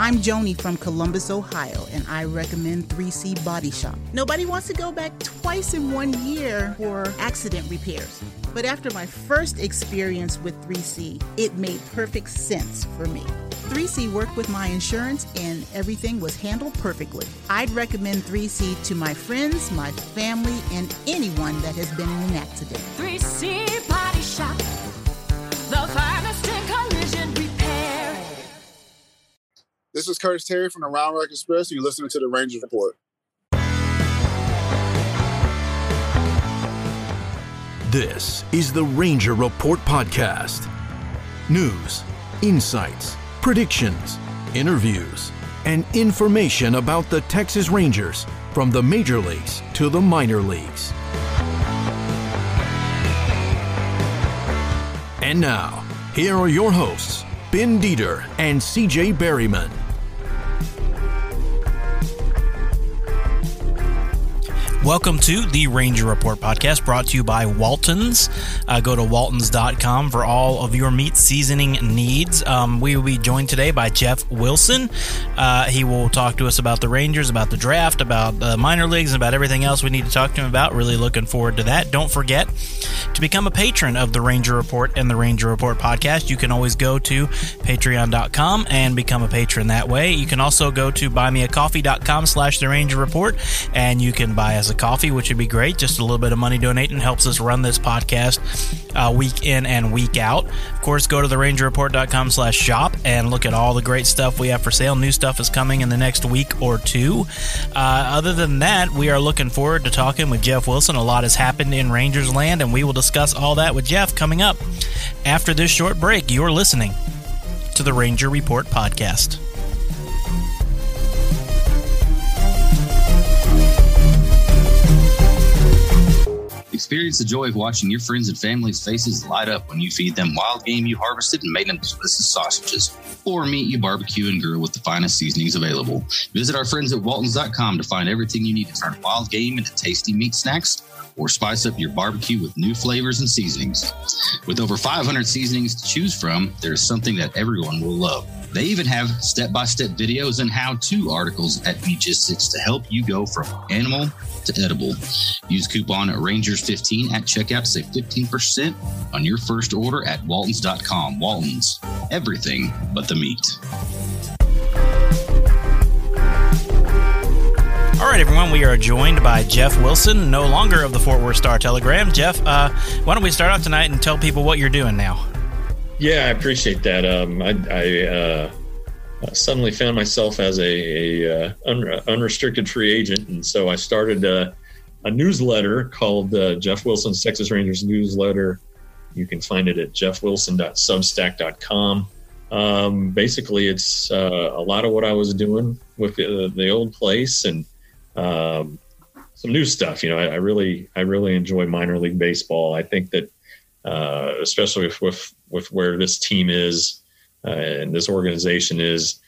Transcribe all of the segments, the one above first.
I'm Joni from Columbus, Ohio, and I recommend 3C Body Shop. Nobody wants to go back twice in one year for accident repairs. But after my first experience with 3C, it made perfect sense for me. 3C worked with my insurance and everything was handled perfectly. I'd recommend 3C to my friends, my family, and anyone that has been in an accident. 3C Body Shop, the finest This is Curtis Terry from the Round Rock Express. and You're listening to the Rangers Report. This is the Ranger Report Podcast. News, insights, predictions, interviews, and information about the Texas Rangers from the major leagues to the minor leagues. And now, here are your hosts, Ben Dieter and CJ Berryman. Welcome to the Ranger Report podcast brought to you by Waltons. Uh, go to waltons.com for all of your meat seasoning needs. Um, we will be joined today by Jeff Wilson. Uh, he will talk to us about the Rangers, about the draft, about the minor leagues, and about everything else we need to talk to him about. Really looking forward to that. Don't forget to become a patron of the Ranger Report and the Ranger Report podcast. You can always go to patreon.com and become a patron that way. You can also go to buymeacoffee.com slash the Ranger Report and you can buy us a coffee, which would be great. Just a little bit of money donating helps us run this podcast uh, week in and week out. Of course, go to the rangerreport.com slash shop and look at all the great stuff we have for sale. New stuff is coming in the next week or two. Uh, other than that, we are looking forward to talking with Jeff Wilson. A lot has happened in Rangers land, and we will discuss all that with Jeff coming up after this short break. You're listening to the Ranger Report podcast. Experience the joy of watching your friends and family's faces light up when you feed them wild game you harvested and made into delicious sausages, or meat you barbecue and grill with the finest seasonings available. Visit our friends at Waltons.com to find everything you need to turn wild game into tasty meat snacks or spice up your barbecue with new flavors and seasonings. With over 500 seasonings to choose from, there's something that everyone will love. They even have step by step videos and how to articles at Meatgistics to help you go from animal to edible. Use coupon Rangers15 at checkout to save 15% on your first order at Waltons.com. Waltons, everything but the meat. All right, everyone, we are joined by Jeff Wilson, no longer of the Fort Worth Star Telegram. Jeff, uh, why don't we start off tonight and tell people what you're doing now? Yeah, I appreciate that. Um, I, I uh, suddenly found myself as a, a uh, un- unrestricted free agent, and so I started uh, a newsletter called uh, Jeff Wilson's Texas Rangers Newsletter. You can find it at jeffwilson.substack.com. Um, basically, it's uh, a lot of what I was doing with the, the old place and um, some new stuff. You know, I, I, really, I really enjoy minor league baseball. I think that, uh, especially with, with with where this team is uh, and this organization is,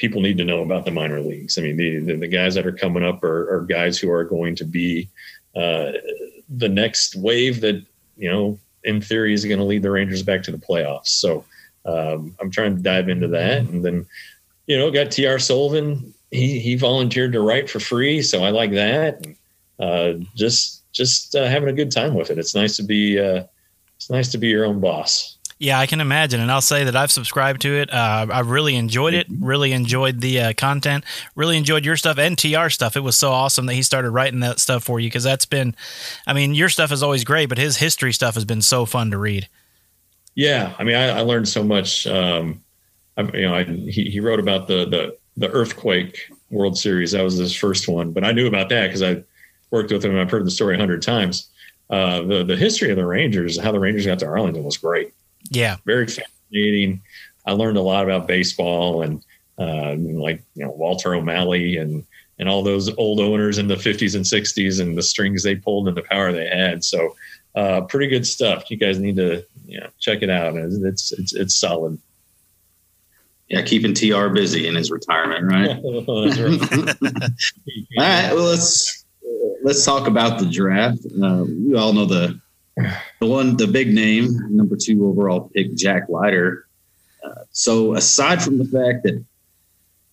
people need to know about the minor leagues. I mean, the the, the guys that are coming up are, are, guys who are going to be uh, the next wave that you know, in theory, is going to lead the Rangers back to the playoffs. So um, I'm trying to dive into that, and then you know, got T.R. Sullivan he he volunteered to write for free, so I like that. Uh, just just uh, having a good time with it. It's nice to be uh, it's nice to be your own boss. Yeah, I can imagine, and I'll say that I've subscribed to it. Uh, I've really enjoyed it. Really enjoyed the uh, content. Really enjoyed your stuff and TR stuff. It was so awesome that he started writing that stuff for you because that's been, I mean, your stuff is always great, but his history stuff has been so fun to read. Yeah, I mean, I, I learned so much. Um, I, you know, I, he, he wrote about the the the earthquake World Series. That was his first one, but I knew about that because I worked with him. And I've heard the story a hundred times. Uh, the the history of the Rangers, how the Rangers got to Arlington, was great. Yeah, very fascinating. I learned a lot about baseball and uh, like you know Walter O'Malley and and all those old owners in the 50s and 60s and the strings they pulled and the power they had. So uh, pretty good stuff. You guys need to you know, check it out. It's it's it's solid. Yeah, keeping TR busy in his retirement, right? All right. Well, let's let's talk about the draft. Uh, we all know the the one, the big name, number two overall pick, Jack Leiter. Uh, so, aside from the fact that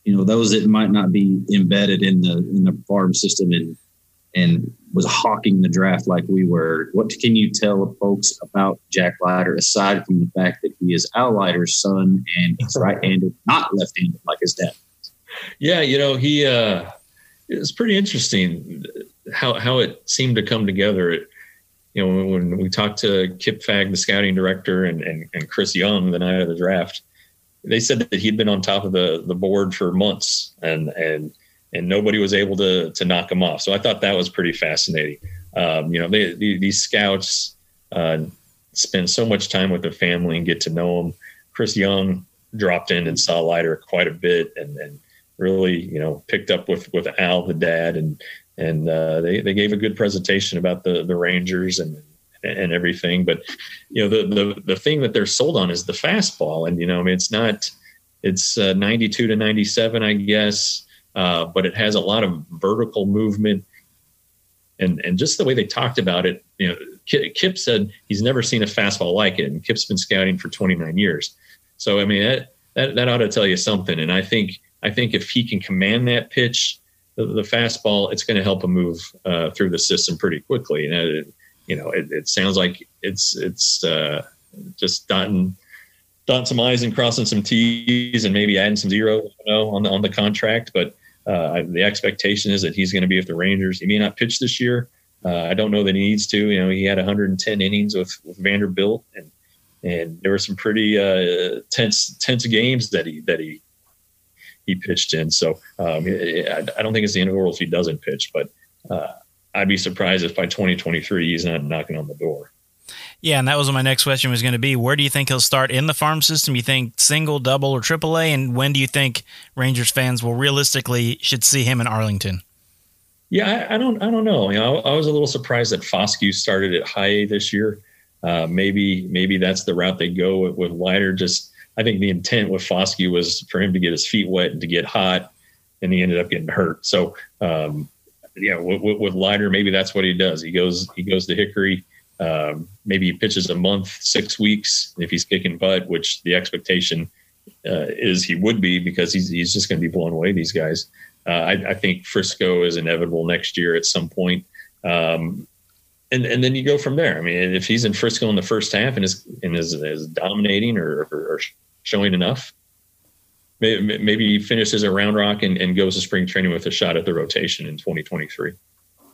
you know those that might not be embedded in the in the farm system and and was hawking the draft like we were. What can you tell folks about Jack Leiter aside from the fact that he is Al Leiter's son and he's right-handed, not left-handed like his dad? Yeah, you know he. uh It's pretty interesting how how it seemed to come together. It, you know, when, we talked to Kip Fagg, the scouting director, and, and, and Chris Young the night of the draft, they said that he'd been on top of the the board for months and and and nobody was able to to knock him off. So I thought that was pretty fascinating. Um, you know, they, they, these scouts uh, spend so much time with their family and get to know them. Chris Young dropped in and saw Leiter quite a bit and, and really, you know, picked up with with Al, the dad, and and uh, they they gave a good presentation about the the Rangers and and everything. But you know, the the the thing that they're sold on is the fastball, and you know, I mean, it's not it's uh, 92 to 97, I guess, uh, but it has a lot of vertical movement. And, and just the way they talked about it, you know, Kip said he's never seen a fastball like it, and Kip's been scouting for 29 years. So I mean that that, that ought to tell you something. And I think I think if he can command that pitch, the, the fastball, it's going to help him move uh, through the system pretty quickly. And it, you know, it, it sounds like it's it's uh, just dotting dotting some I's and crossing some T's and maybe adding some zeros, you know, on the on the contract. But uh, the expectation is that he's going to be with the Rangers. He may not pitch this year. Uh, I don't know that he needs to. You know, he had 110 innings with, with Vanderbilt, and and there were some pretty uh, tense tense games that he that he he pitched in. So um, I, don't think it's the end of the world if he doesn't pitch, but uh, I'd be surprised if by 2023 he's not knocking on the door. Yeah, and that was what my next question was going to be. Where do you think he'll start in the farm system? You think single, double, or triple A? And when do you think Rangers fans will realistically should see him in Arlington? Yeah, I, I don't, I don't know. You know, I, I, was a little surprised that Foscue started at high A this year. Uh, maybe, maybe that's the route they go with, with Leiter. Just, I think the intent with Foscue was for him to get his feet wet and to get hot, and he ended up getting hurt. So, um, yeah, with, with Leiter, maybe that's what he does. He goes, he goes to Hickory um, maybe he pitches a month, six weeks if he's kicking butt, which the expectation uh, is he would be because he's he's just going to be blowing away these guys. Uh, I, I, think Frisco is inevitable next year at some point. Um, and and then you go from there. I mean, if he's in Frisco in the first half and is and is, is dominating or, or, or, showing enough, maybe, maybe he finishes a Round Rock and, and goes to spring training with a shot at the rotation in 2023. All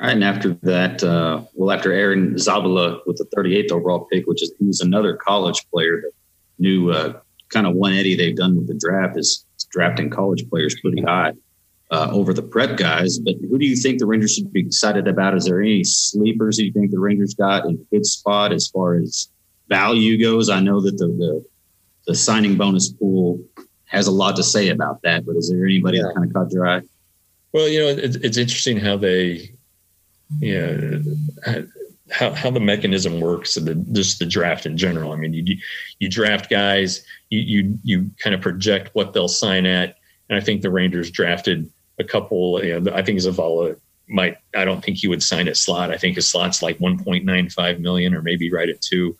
right, and after that, uh, well, after Aaron Zavala with the 38th overall pick, which is who's another college player, the new uh, kind of one Eddie they've done with the draft is drafting college players pretty high uh, over the prep guys. But who do you think the Rangers should be excited about? Is there any sleepers you think the Rangers got in a good spot as far as value goes? I know that the the, the signing bonus pool has a lot to say about that, but is there anybody yeah. that kind of caught your eye? Well, you know, it's, it's interesting how they you know, how, how the mechanism works and the, just the draft in general. I mean, you, you draft guys, you, you, you kind of project what they'll sign at. And I think the Rangers drafted a couple, you know, I think Zavala might, I don't think he would sign at slot. I think his slot's like 1.95 million or maybe right at two.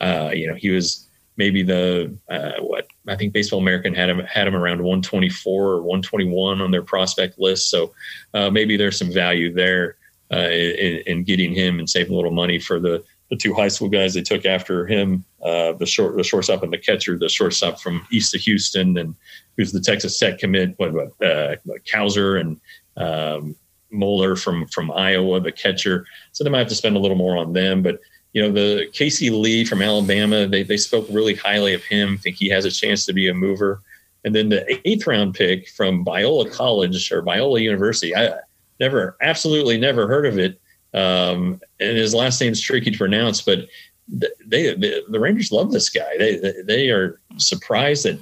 Uh, you know, he was maybe the, uh, what I think baseball American had him, had him around 124 or 121 on their prospect list. So uh, maybe there's some value there uh, in, in, getting him and saving a little money for the the two high school guys they took after him, uh, the short the shortstop and the catcher, the shortstop from east of Houston, and who's the Texas Tech commit, what, what uh, Cowser and um, Moller from from Iowa, the catcher. So they might have to spend a little more on them, but you know the Casey Lee from Alabama, they they spoke really highly of him. Think he has a chance to be a mover. And then the eighth round pick from Biola College or Biola University, I never, absolutely never heard of it. Um, and his last name's tricky to pronounce, but they, they, the Rangers love this guy. They, they are surprised that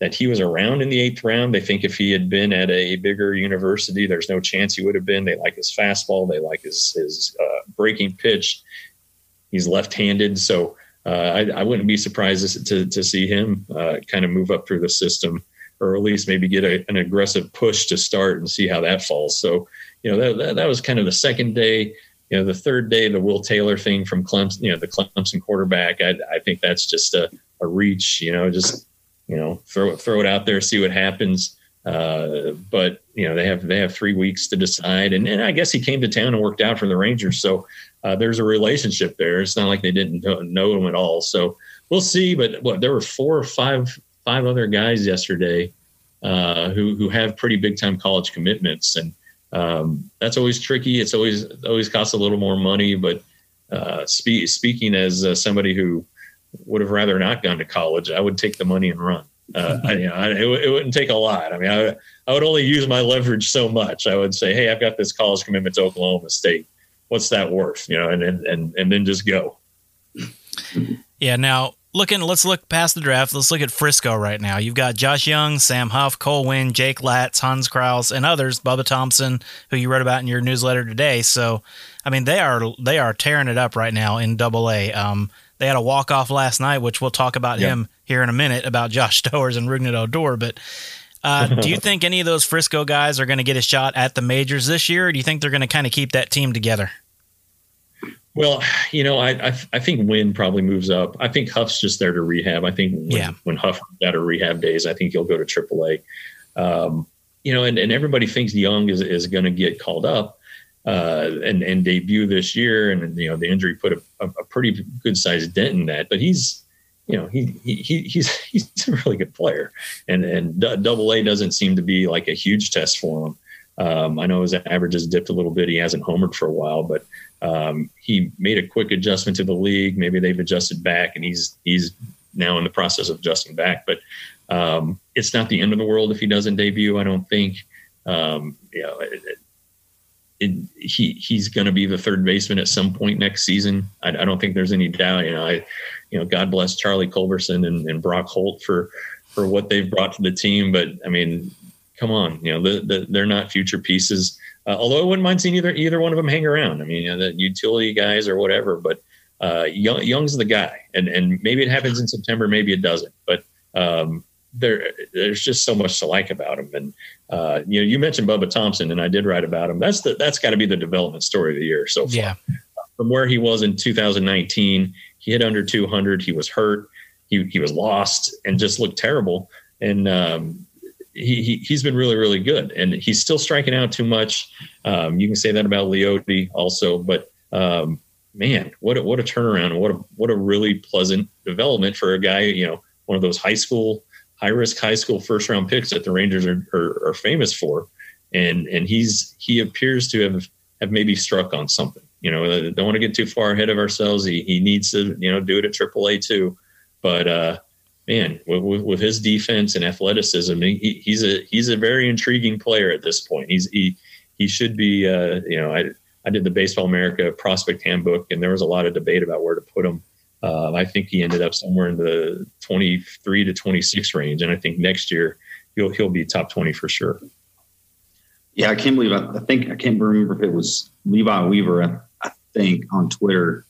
that he was around in the eighth round. They think if he had been at a bigger university, there's no chance he would have been. They like his fastball. They like his his uh, breaking pitch. He's left-handed, so uh, I, I, wouldn't be surprised to to see him uh, kind of move up through the system or at least maybe get a, an aggressive push to start and see how that falls. So, you know, that, that, that, was kind of the second day. You know, the third day, the Will Taylor thing from Clemson, you know, the Clemson quarterback, I, I think that's just a, a reach, you know, just you know, throw throw it out there, see what happens. Uh, but you know, they have they have three weeks to decide, and, and I guess he came to town and worked out for the Rangers, so uh, there's a relationship there. It's not like they didn't know, him at all. So we'll see. But what there were four or five five other guys yesterday uh, who who have pretty big time college commitments, and um, that's always tricky. It's always always costs a little more money. But uh, spe- speaking as uh, somebody who would have rather not gone to college, I would take the money and run. Uh, I, you know, I, it, it, wouldn't take a lot. I mean, I, I would only use my leverage so much. I would say, "Hey, I've got this college commitment to Oklahoma State. What's that worth?" You know, and and and, and then just go. Yeah. Now, looking, let's look past the draft. Let's look at Frisco right now. You've got Josh Jung, Sam Huff, Cole Winn, Jake Latz, Hans Crouse, and others. Bubba Thompson, who you wrote about in your newsletter today. So, I mean, they are they are tearing it up right now in Double A. Um, they had a walk off last night, which we'll talk about yep. him here in a minute about Josh Stowers and Rougned Odor. But uh, do you think any of those Frisco guys are going to get a shot at the majors this year? Or do you think they're going to kind of keep that team together? Well, you know, I, I, I think Winn probably moves up. I think Huff's just there to rehab. I think when, yeah. when Huff got a rehab days, I think he'll go to AAA. Um, you know, and, and everybody thinks Jung is, is going to get called up uh, and and debut this year, and you know the injury put a, a, a pretty good sized dent in that. But he's you know he, he he's he's a really good player, and and Double A doesn't seem to be like a huge test for him. Um, I know his average has dipped a little bit. He hasn't homered for a while, but um, he made a quick adjustment to the league. Maybe they've adjusted back, and he's he's now in the process of adjusting back. But um, it's not the end of the world if he doesn't debut. I don't think. Um, you know, it, it, he he's going to be the third baseman at some point next season. I, I, don't think there's any doubt. You know, I you know, God bless Charlie Culberson and, and Brock Holt for for what they've brought to the team. But I mean, come on, you know, the, the, they're not future pieces. Uh, although I wouldn't mind seeing either either one of them hang around. I mean, you know, the utility guys or whatever. But uh, Jung, Jung's the guy, and and maybe it happens in September, maybe it doesn't. But um, there there's just so much to like about him. And uh, you know, you mentioned Bubba Thompson, and I did write about him. That's the that's got to be the development story of the year so far. Yeah. From where he was in 2019, he hit under 200. He was hurt. He he was lost and just looked terrible. And um, he, he he's been really really good, and he's still striking out too much. Um, you can say that about Leody also, but um, man, what a, what a turnaround! What a what a really pleasant development for a guy. You know, one of those high school high risk high school first round picks that the Rangers are, are, are, famous for. And and he's he appears to have have maybe struck on something. You know, don't want to get too far ahead of ourselves. He he needs to you know do it at AAA too. But uh, man, with, with, his defense and athleticism, he, he's a he's a very intriguing player at this point. He's he he should be. Uh, you know, I I did the Baseball America prospect handbook, and there was a lot of debate about where to put him. Uh, I think he ended up somewhere in the 23 to 26 range, and I think next year he'll he'll be top 20 for sure. Yeah, I can't believe. I, I think I can't remember if it was Levi Weaver. I, I think on Twitter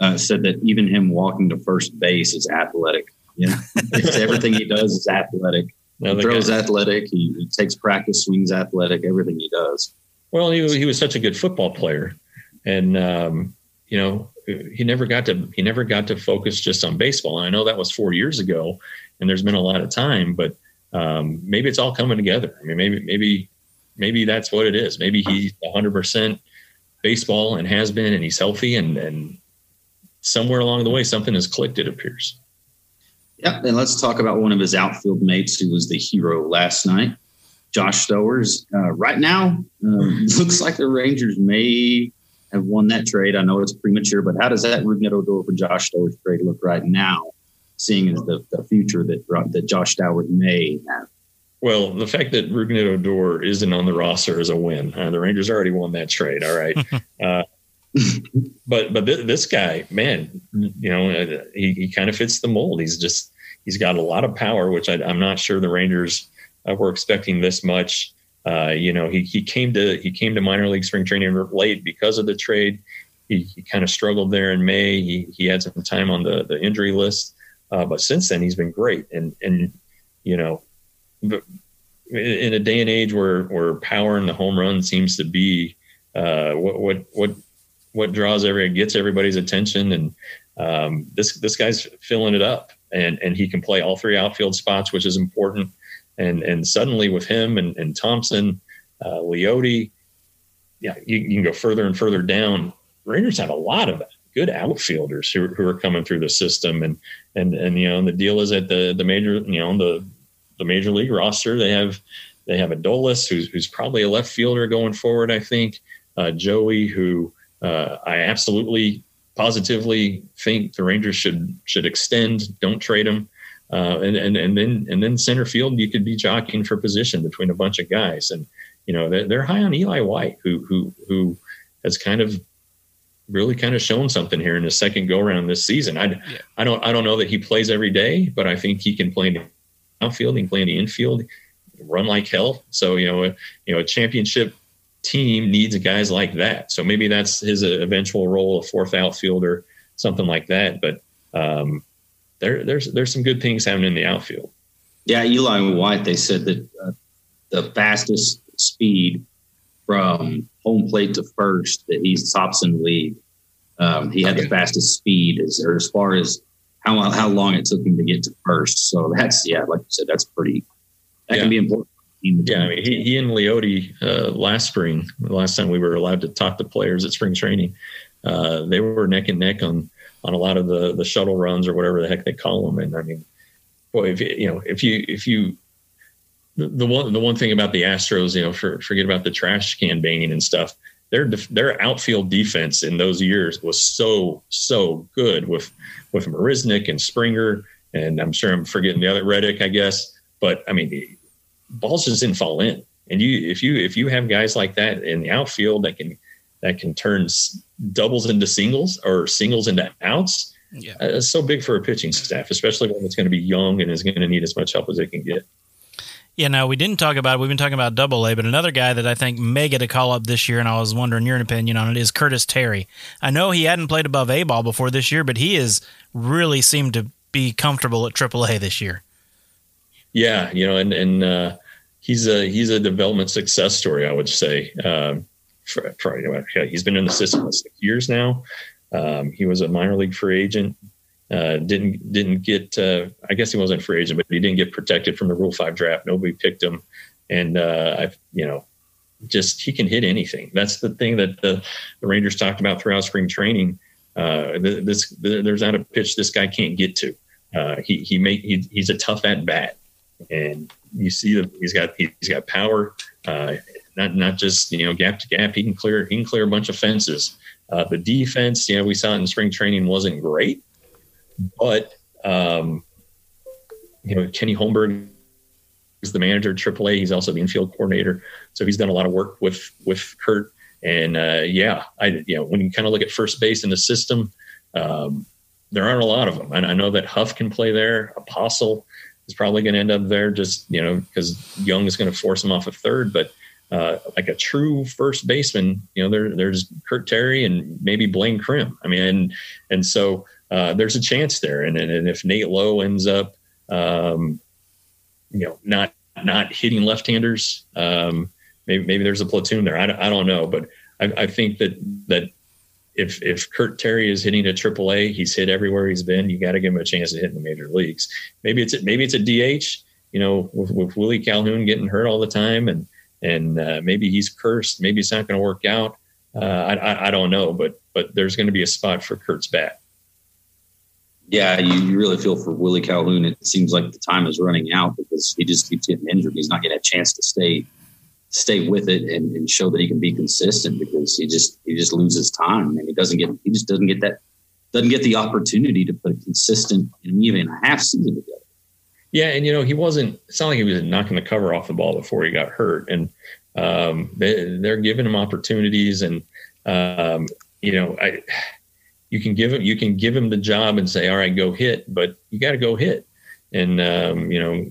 uh, said that even him walking to first base is athletic. Yeah, it's everything he does is athletic. he throws guy. athletic. He, he, takes practice swings athletic. Everything he does. Well, he he was such a good football player, and um, you know he never got to he never got to focus just on baseball. And I know that was four years ago, and there's been a lot of time, but um, maybe it's all coming together. I mean, maybe maybe maybe that's what it is. Maybe he's 100 percent baseball and has been, and he's healthy, and and somewhere along the way something has clicked. It appears. Yep, and let's talk about one of his outfield mates who was the hero last night, Josh Stowers. Uh, right now, uh, looks like the Rangers may have won that trade. I know it's premature, but how does that Rougned Odor for Josh Stowers trade look right now, seeing as the, the future that that Josh Stowers may have? Well, the fact that Rougned Odor isn't on the roster is a win. Uh, the Rangers already won that trade. All right. uh, but but th- this guy, man, you know, uh, he, he kind of fits the mold. He's just he's got a lot of power, which I, am not sure the Rangers uh, were expecting this much. Uh, you know, he, he came to he came to minor league spring training late because of the trade. He, he kind of struggled there in May. He he had some time on the the injury list, uh, but since then he's been great. And and you know, in a day and age where where power and the home run seems to be uh, what what what what draws every gets everybody's attention, and um, this this guy's filling it up. and and he can play all three outfield spots, which is important. And and suddenly with him and, and Thompson, uh, Leody, yeah, you, you, can go further and further down. Rangers have a lot of good outfielders who, who are coming through the system, and and and you know, the deal is that the the major you know the the major league roster they have they have Adolis who's who's probably a left fielder going forward. I think uh, Joey, who uh, I absolutely positively think the Rangers should should extend. Don't trade him. Uh, and, and and then and then center field, you could be jockeying for position between a bunch of guys, and you know they're, they're high on Eli White, who who who has kind of really kind of shown something here in the second go around this season. I yeah. I don't I don't know that he plays every day, but I think he can play in the outfield, he can play in the infield, run like hell. So you know you know a championship team needs guys like that. So maybe that's his eventual role, a fourth outfielder, something like that. But um, there, there's there's some good things happening in the outfield. Yeah, Eli White. They said that uh, the fastest speed from home plate to first that he's tops in the league. Um, he had the fastest speed as, or as far as how how long it took him to get to first. So that's yeah, like you said, that's pretty. That yeah. can be important. Yeah, I mean, he, he and Leody uh, last spring, the last time we were allowed to talk to players at spring training, uh, they were neck and neck on on a lot of the the shuttle runs or whatever the heck they call them. And I mean, boy, if you, you know, if you if you the, the one the one thing about the Astros, you know, for, forget about the trash can banging and stuff. Their their outfield defense in those years was so so good with with Marisnick and Springer, and I'm sure I'm forgetting the other Reddick, I guess. But I mean, balls just didn't fall in. And you if you if you have guys like that in the outfield that can that can turn doubles into singles or singles into outs. Yeah. Uh, it's so big for a pitching staff, especially when it's going to be young and is going to need as much help as it can get. Yeah, now we didn't talk about we've been talking about double A, but another guy that I think may get a call up this year, and I was wondering your opinion on it, is Curtis Terry. I know he hadn't played above A ball before this year, but he has really seemed to be comfortable at Triple A this year. Yeah, you know, and and uh, he's a he's a development success story, I would say. Um, for, for, he's been in the system for six years now. Um, he was a minor league free agent. Uh, didn't didn't get. Uh, I guess he wasn't free agent, but he didn't get protected from the Rule Five draft. Nobody picked him, and uh, I, you know, just he can hit anything. That's the thing that the, the Rangers talked about throughout spring training. Uh, this there's not a pitch this guy can't get to. Uh, he he make he, he's a tough at bat, and you see that he's got he's got power. Not not just you know gap to gap. He can clear he can clear a bunch of fences. Uh, the defense, you know, we saw it in spring training wasn't great, but um, you know Kenny Holmberg is the manager at AAA. He's also the infield coordinator, so he's done a lot of work with with Kurt. And uh, yeah, I you know when you kind of look at first base in the system, um, there aren't a lot of them. And I know that Huff can play there. Apostel is probably going to end up there, just you know because Jung is going to force him off a third, but uh, like a true first baseman, you know, there, there's Kurt Terry and maybe Blaine Crim. I mean, and, and so uh, there's a chance there. And, and if Nate Lowe ends up, um, you know, not not hitting left-handers, um, maybe maybe there's a platoon there. I, I don't know, but I, I think that that if if Kurt Terry is hitting a AAA, he's hit everywhere he's been. You got to give him a chance to hit in the major leagues. Maybe it's maybe it's a DH. You know, with, with Willie Calhoun getting hurt all the time and and uh, maybe he's cursed. Maybe it's not going to work out. Uh, I, I, don't know, but but there's going to be a spot for Kurt's bat. Yeah, you, you really feel for Willie Calhoun. It seems like the time is running out because he just keeps getting injured. He's not getting a chance to stay stay with it and, and show that he can be consistent because he just he just loses time and he doesn't get he just doesn't get that doesn't get the opportunity to put a consistent and even a half season together. Yeah, and you know he wasn't. It's not like he was knocking the cover off the ball before he got hurt, and um, they, they're giving him opportunities, and um, you know, I you can give him you can give him the job and say, all right, go hit, but you got to go hit, and um, you know,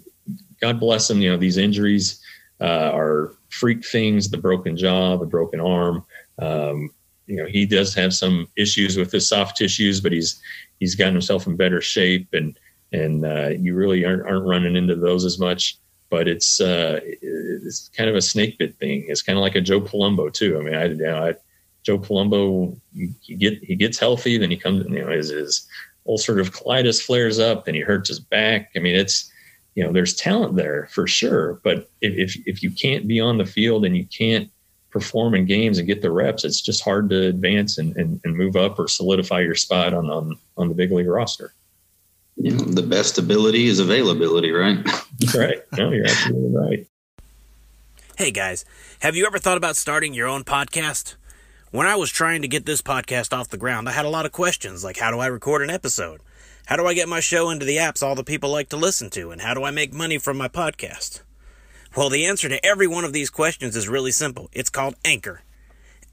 God bless him. You know, these injuries uh, are freak things: the broken jaw, the broken arm. Um, you know, he does have some issues with his soft tissues, but he's he's gotten himself in better shape and and uh, you really aren't, aren't running into those as much. But it's uh, it's kind of a snake bit thing. It's kind of like a Joe Palumbo too. I mean, I, you know, I, Joe Palumbo, he get he gets healthy, then he comes, you know, his, his ulcerative colitis flares up, then he hurts his back. I mean, it's you know, there's talent there for sure, but if if, if you can't be on the field and you can't perform in games and get the reps, it's just hard to advance and, and, and move up or solidify your spot on, on on the big league roster. You know, the best ability is availability, right? right. No, you're absolutely right. Hey guys, have you ever thought about starting your own podcast? When I was trying to get this podcast off the ground, I had a lot of questions like how do I record an episode? How do I get my show into the apps all the people like to listen to? And how do I make money from my podcast? Well, the answer to every one of these questions is really simple. It's called Anchor.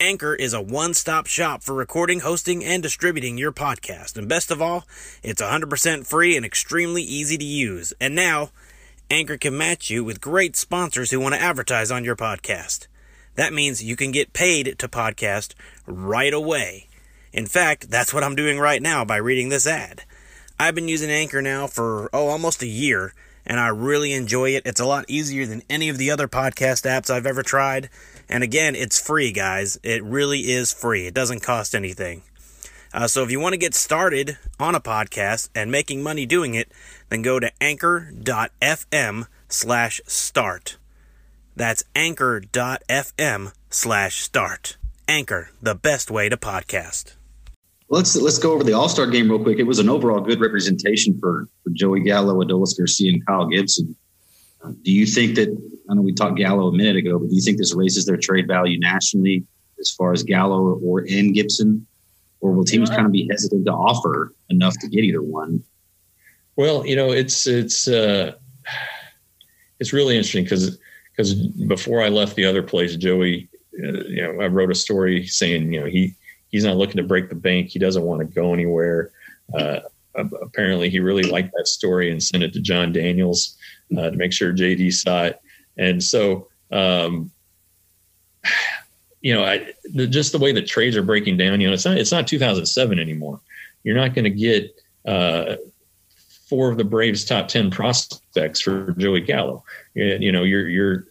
Anchor is a one stop shop for recording, hosting, and distributing your podcast. And best of all, it's 100% free and extremely easy to use. And now, Anchor can match you with great sponsors who want to advertise on your podcast. That means you can get paid to podcast right away. In fact, that's what I'm doing right now by reading this ad. I've been using Anchor now for, oh, almost a year, and I really enjoy it. It's a lot easier than any of the other podcast apps I've ever tried. And again, it's free, guys. It really is free, it doesn't cost anything. Uh, so if you want to get started on a podcast and making money doing it, then go to anchor.fm slash start. That's anchor.fm slash start. Anchor, the best way to podcast. Let's let's go over the All Star game real quick. It was an overall good representation for, for Joey Gallo, Adolis Garcia, and Kyle Gibson. Uh, do you think that I know we talked Gallo a minute ago, but do you think this raises their trade value nationally as far as Gallo or and Gibson, or will teams kind of be hesitant to offer enough to get either one? Well, you know, it's it's uh, it's really interesting because because before I left the other place, Joey, uh, you know, I wrote a story saying, you know, he he's not looking to break the bank. He doesn't want to go anywhere. Uh, apparently, he really liked that story and sent it to Jon Daniels uh, to make sure JD saw it. And so, um, you know, I, the, just the way the trades are breaking down, you know, it's not it's not 2007 anymore. You're not going to get uh, four of the Braves' top ten prospects for Joey Gallo. You know, you're you're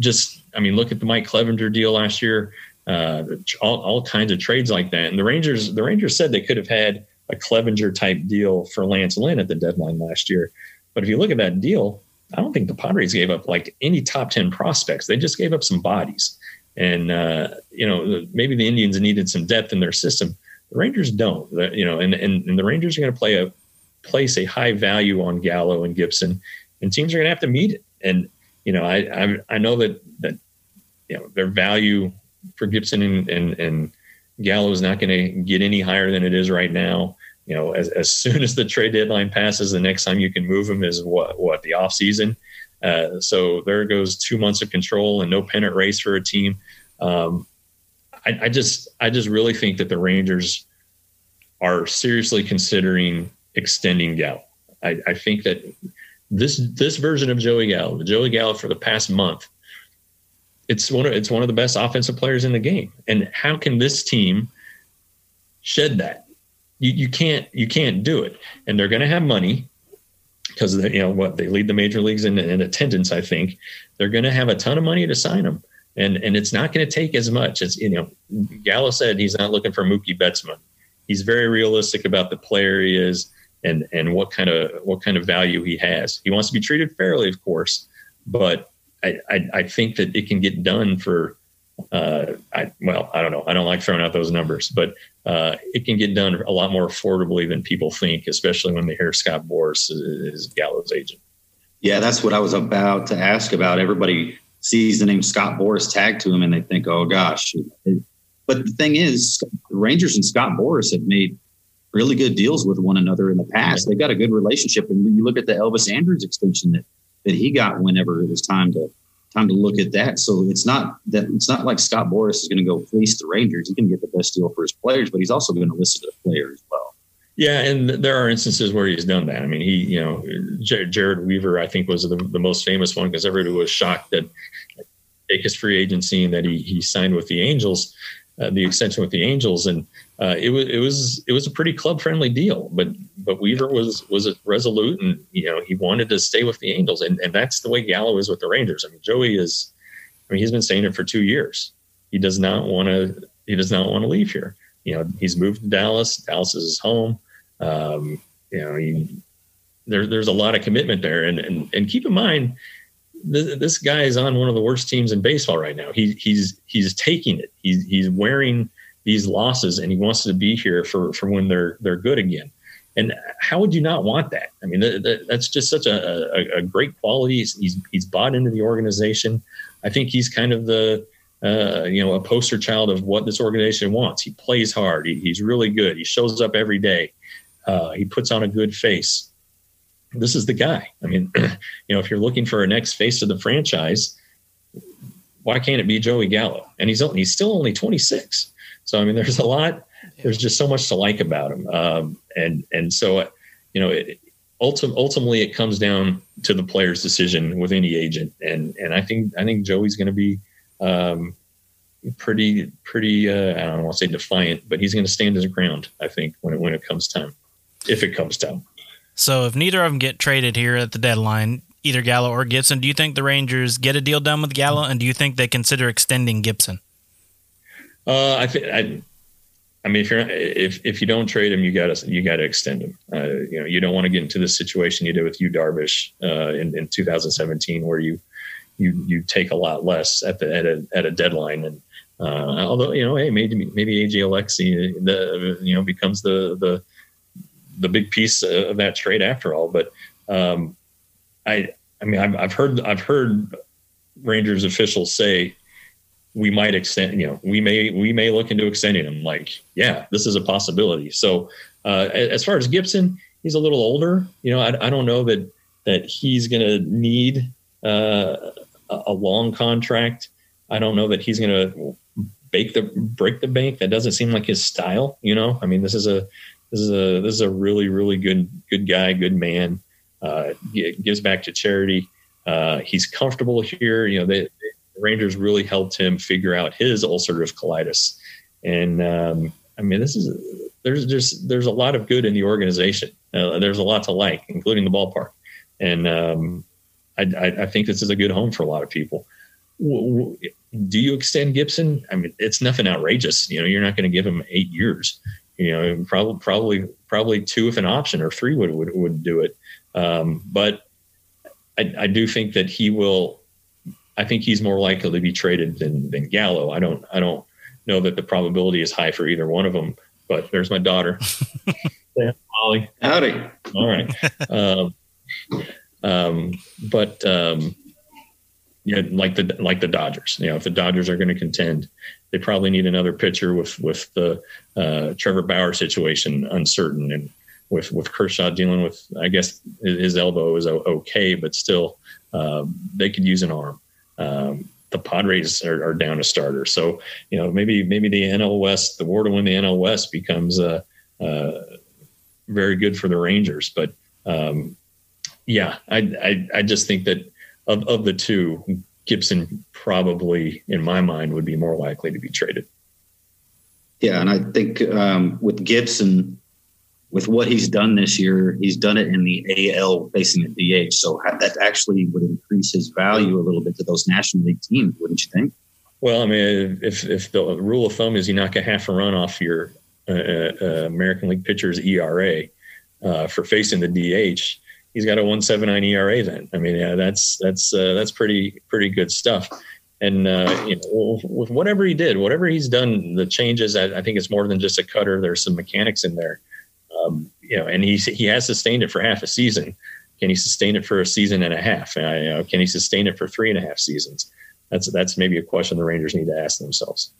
just. I mean, look at the Mike Clevinger deal last year. Uh, all, all kinds of trades like that. And the Rangers, the Rangers said they could have had a Clevinger type deal for Lance Lynn at the deadline last year. But if you look at that deal, I don't think the Padres gave up like any top 10 prospects. They just gave up some bodies. And, uh, you know, maybe the Indians needed some depth in their system. The Rangers don't, you know, and, and, and the Rangers are going to play a, place a high value on Gallo and Gibson, and teams are going to have to meet it. And you know, I I, I know that that you know their value for Gibson and and, and Gallo is not going to get any higher than it is right now. You know, as, as soon as the trade deadline passes, the next time you can move him is what what the off season. Uh, so there goes two months of control and no pennant race for a team. Um, I, I just I just really think that the Rangers are seriously considering extending Gallo. I, I think that this this version of Joey Gallo, Joey Gallo for the past month, it's one of it's one of the best offensive players in the game. And how can this team shed that? You, you can't you can't do it. And they're going to have money because you know what they lead the major leagues in, in attendance. I think they're going to have a ton of money to sign them, and and it's not going to take as much. as you know Gallo said he's not looking for Mookie Betts money. He's very realistic about the player he is and and what kind of what kind of value he has. He wants to be treated fairly, of course, but I I, I think that it can get done for. Uh, I well, I don't know. I don't like throwing out those numbers, but uh, it can get done a lot more affordably than people think, especially when they hear Scott Boras is Gallo's agent. Yeah, that's what I was about to ask about. Everybody sees the name Scott Boras tagged to him and they think, "Oh gosh." But the thing is, the Rangers and Scott Boras have made really good deals with one another in the past. They've got a good relationship. And when you look at the Elvis Andrus extension that that he got whenever it was time to time to look at that. So it's not that it's not like Scott Boras is going to go fleece the Rangers. He can get the best deal for his players, but he's also going to listen to the players as well. Yeah, and there are instances where he's done that. I mean, he, you know, Jered Weaver, I think, was the, the most famous one because everybody was shocked that take his free agency and that he he signed with the Angels, uh, the extension with the Angels, and uh, it was it was it was a pretty club friendly deal. But but Weaver was was resolute, and you know he wanted to stay with the Angels, and and that's the way Gallo is with the Rangers. I mean, Joey is, I mean, he's been saying it for two years. He does not want to he does not want to leave here. You know, he's moved to Dallas. Dallas is his home. Um, you know, you, there, there's a lot of commitment there, and and and keep in mind, th- this guy is on one of the worst teams in baseball right now. He, he's he's taking it. He's he's wearing these losses, and he wants to be here for for when they're they're good again. And how would you not want that? I mean, th- th- that's just such a, a, a great quality. He's, he's, he's bought into the organization. I think he's kind of the uh, you know a poster child of what this organization wants. He plays hard. He, he's really good. He shows up every day. Uh, he puts on a good face. This is the guy. I mean, you know, if you're looking for a next face of the franchise, why can't it be Joey Gallo? And he's he's still only 26. So I mean, there's a lot. There's just so much to like about him. Um, and and so you know, it, ultim- ultimately, it comes down to the player's decision with any agent. And and I think I think Joey's going to be um, pretty pretty. Uh, I don't want to say defiant, but he's going to stand his ground. I think when it when it comes time, if it comes time. So if neither of them get traded here at the deadline, either Gallo or Gibson, do you think the Rangers get a deal done with Gallo, and do you think they consider extending Gibson? Uh, I think I, I mean, if you're if if you don't trade him, you got to you got to extend him. Uh, you know, you don't want to get into the situation you did with Yu Darvish uh, in in 2017, where you you you take a lot less at the at a at a deadline. And uh, although you know, hey, maybe maybe AJ Alexy the you know becomes the the the big piece of that trade after all. But um, I I mean, I've, I've heard I've heard Rangers officials say we might extend, you know, we may we may look into extending him. Like, yeah, this is a possibility. So uh, as far as Gibson, he's a little older. You know, I, I don't know that that he's going to need uh, a long contract. I don't know that he's going to bake the break the bank. That doesn't seem like his style. You know, I mean, this is a this is a this is a really really good good guy, good man. Uh, gives back to charity. Uh, he's comfortable here. You know, they, the Rangers really helped him figure out his ulcerative colitis, and um, I mean, this is there's just there's a lot of good in the organization. Uh, there's a lot to like, including the ballpark, and um, I, I, think this is a good home for a lot of people. Do you extend Gibson? I mean, it's nothing outrageous. You know, you're not going to give him eight years. You know, probably probably probably two if an option or three would would, would do it. Um, but I, I do think that he will I think he's more likely to be traded than than Gallo. I don't I don't know that the probability is high for either one of them. But there's my daughter, yeah, Molly. Howdy. All right. Um, um, but um, yeah, like the like the Dodgers. You know, if the Dodgers are going to contend, they probably need another pitcher with with the uh, Trevor Bauer situation uncertain and with with Kershaw dealing with. I guess his elbow is okay, but still, uh, they could use an arm. Um, the Padres are, are, down a starter, so you know maybe maybe the NL West, the war to win the NL West becomes uh, uh, very good for the Rangers. But um, yeah, I, I I just think that of of the two, Gibson probably, in my mind, would be more likely to be traded. Yeah, and I think um, with Gibson, with what he's done this year, he's done it in the AL facing the DH. So that actually would increase his value a little bit to those National League teams, wouldn't you think? Well, I mean, if if the rule of thumb is you knock a half a run off your uh, uh, American League pitcher's ERA uh, for facing the DH, he's got a 1.79 ERA. Then I mean, yeah, that's that's uh, that's pretty pretty good stuff. And uh, you know, with whatever he did, whatever he's done, the changes, I, I think it's more than just a cutter. There's some mechanics in there um, you know, and he he has sustained it for half a season. Can he sustain it for a season and a half? Uh, you know, can he sustain it for three and a half seasons? That's that's maybe a question the Rangers need to ask themselves.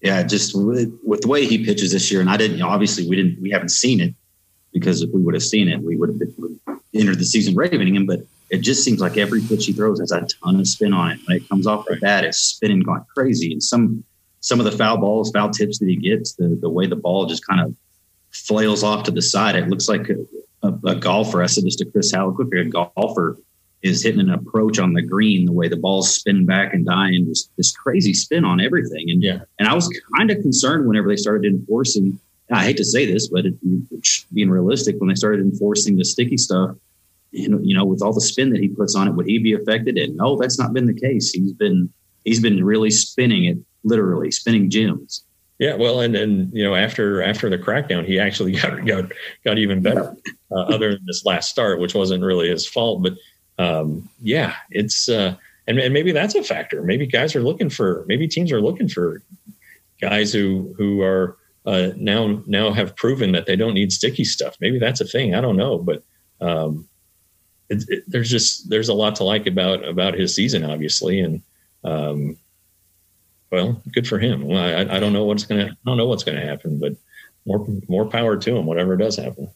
Yeah, just with, with the way he pitches this year, and I didn't. You know, obviously, we didn't. We haven't seen it because if we would have seen it, we would have been, entered the season raving him. But it just seems like every pitch he throws has a ton of spin on it. When it comes off the bat, it's spinning going crazy. And some some of the foul balls, foul tips that he gets, the the way the ball just kind of flails off to the side. It looks like a, a, a golfer. I said this to Chris Halicke, a golfer is hitting an approach on the green, the way the ball's spinning back and dying, just this crazy spin on everything. And yeah, and I was kind of concerned whenever they started enforcing. I hate to say this, but it, being realistic, when they started enforcing the sticky stuff, you know, you know, with all the spin that he puts on it, would he be affected? And no, that's not been the case. He's been he's been really spinning it, literally spinning gems. Yeah, well, and and you know after after the crackdown, he actually got got got even better. Uh, other than this last start, which wasn't really his fault, but um, yeah, it's uh, and, and maybe that's a factor. Maybe guys are looking for maybe teams are looking for guys who who are uh, now now have proven that they don't need sticky stuff. Maybe that's a thing. I don't know, but um, it, it, there's just there's a lot to like about about his season, obviously, and um, well, good for him. Well, I, I don't know what's gonna I don't know what's gonna happen, but more more power to him, whatever does happen.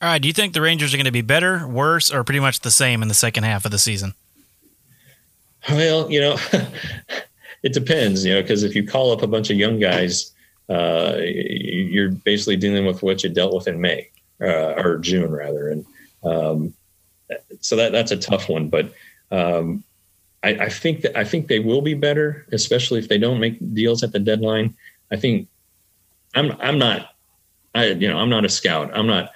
All right. Do you think the Rangers are going to be better, worse, or pretty much the same in the second half of the season? Well, you know, it depends, you know, because if you call up a bunch of young guys, uh, you're basically dealing with what you dealt with in May uh, or June, rather. And um, so that that's a tough one. But um, I, I, think that I think they will be better, especially if they don't make deals at the deadline. I think I'm I'm not I you know I'm not a scout. I'm not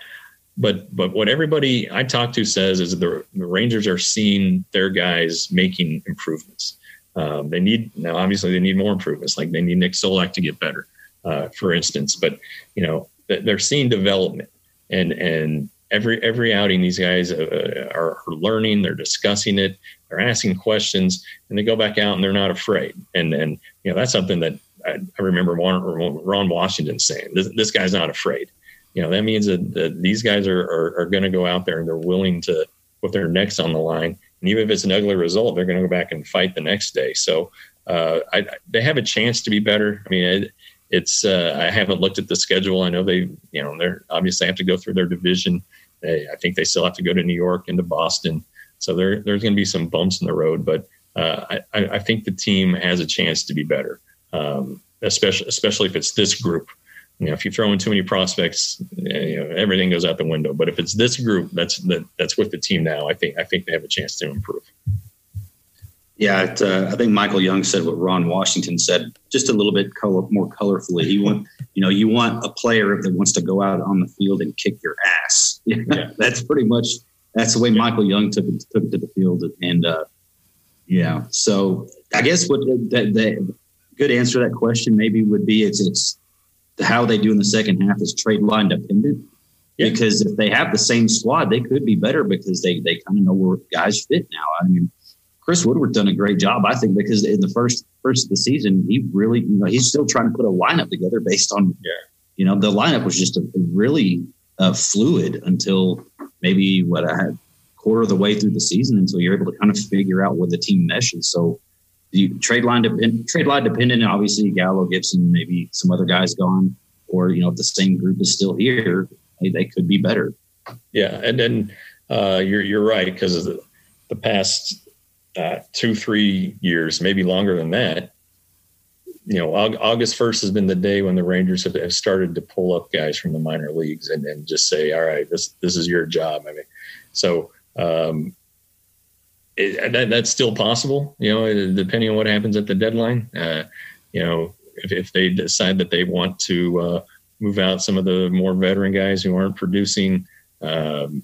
but but what everybody I talk to says is the, the Rangers are seeing their guys making improvements. Um, they need now obviously they need more improvements. Like they need Nick Solak to get better, uh, for instance. But you know they're seeing development, and and every every outing these guys uh, are, are learning. They're discussing it. They're asking questions, and they go back out and they're not afraid. And and you know that's something that I, I remember Ron Washington saying. This, this guy's not afraid you know that means that, that these guys are are, are going to go out there and they're willing to put their necks on the line and even if it's an ugly result they're going to go back and fight the next day so uh, I, they have a chance to be better i mean it, it's uh, i haven't looked at the schedule i know they you know they're obviously have to go through their division they, i think they still have to go to new york and to boston so there, there's going to be some bumps in the road but uh, I, I think the team has a chance to be better um, especially especially if it's this group you know, if you throw in too many prospects, you know, everything goes out the window. But if it's this group that's that, that's with the team now, I think I think they have a chance to improve. Yeah, it, uh, I think Michael Young said what Ron Washington said, just a little bit color, more colorfully. He want, you know, you want a player that wants to go out on the field and kick your ass. Yeah. that's pretty much that's the way Michael Young took it, took it to the field, and uh, yeah. So I guess what the, the good answer to that question maybe would be it's it's how they do in the second half is trade line dependent. Yeah. Because if they have the same squad, they could be better because they they kind of know where guys fit now. I mean, Chris Woodward done a great job, I think, because in the first first of the season, he really, you know, he's still trying to put a lineup together based on, yeah. you know, the lineup was just a, really uh, fluid until maybe what I had quarter of the way through the season until you're able to kind of figure out where the team meshes. So you trade line depend, trade line dependent. Obviously, Gallo, Gibson, maybe some other guys gone, or you know, if the same group is still here, they, they could be better. Yeah, and then uh, you're you're right because the, the past uh, two three years, maybe longer than that. You know, August first has been the day when the Rangers have, have started to pull up guys from the minor leagues and, and just say, "All right, this this is your job." I mean, so um, it, that, that's still possible, you know, depending on what happens at the deadline. Uh, you know, if, if, they decide that they want to uh, move out some of the more veteran guys who aren't producing, um,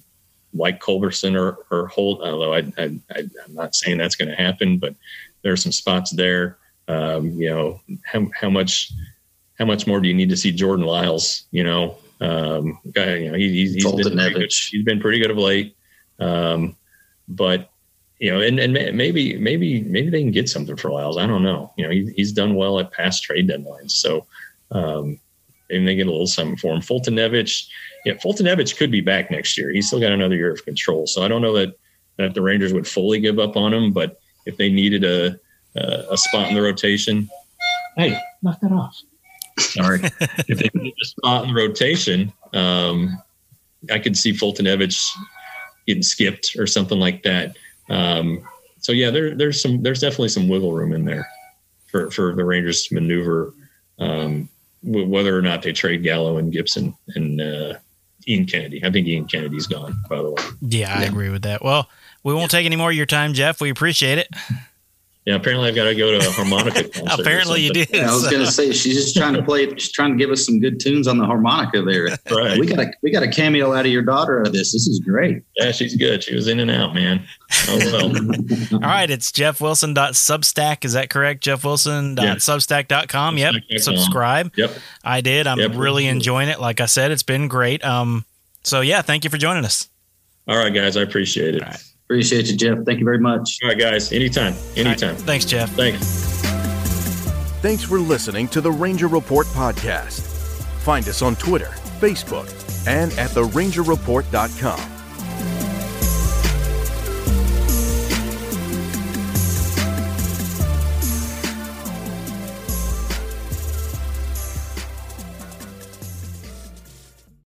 like Culberson or, or Holt, although I, I, am not saying that's going to happen, but there are some spots there. Um, you know, how, how much how much more do you need to see Jordan Lyles? You know, um, guy, you know, he, he's, he's been pretty good. he's been pretty good of late. Um, but you know, and, and maybe maybe maybe they can get something for Lyles. I don't know. You know, he, he's done well at past trade deadlines, so um, maybe they get a little something for him. Foltynewicz, yeah, Foltynewicz could be back next year. He's still got another year of control, so I don't know that that the Rangers would fully give up on him. But if they needed a a, a spot in the rotation, hey, knock that off. Sorry, if they needed a spot in the rotation, um, I could see Foltynewicz getting skipped or something like that. Um, so yeah, there, there's some there's definitely some wiggle room in there for for the Rangers to maneuver um, whether or not they trade Gallo and Gibson and uh, Ian Kennedy. I think Ian Kennedy's gone. By the way. Yeah, I yeah. agree with that. Well, we won't take any more of your time, Jeff. We appreciate it. Yeah, apparently I've got to go to a harmonica concert. Apparently you something. did. Yeah, I was So- going to say she's just trying to play. She's trying to give us some good tunes on the harmonica there. Right. We got a we got a cameo out of your daughter out of this. This is great. Yeah, she's good. She was in and out, man. Oh well. All right, it's jeff jeffwilson.substack. Is that correct? jeffwilson.substack.com. Yep. Substack.com. Subscribe. Yep. I did. I'm Yep. really enjoying it. Like I said, it's been great. Um, so yeah, thank you for joining us. All right, guys. I appreciate it. All right. Appreciate you, Jeff. Thank you very much. All right, guys. Anytime. All right, Anytime. Thanks, Jeff. Thanks. Thanks for listening to the Ranger Report podcast. Find us on Twitter, Facebook, and at therangerreport.com.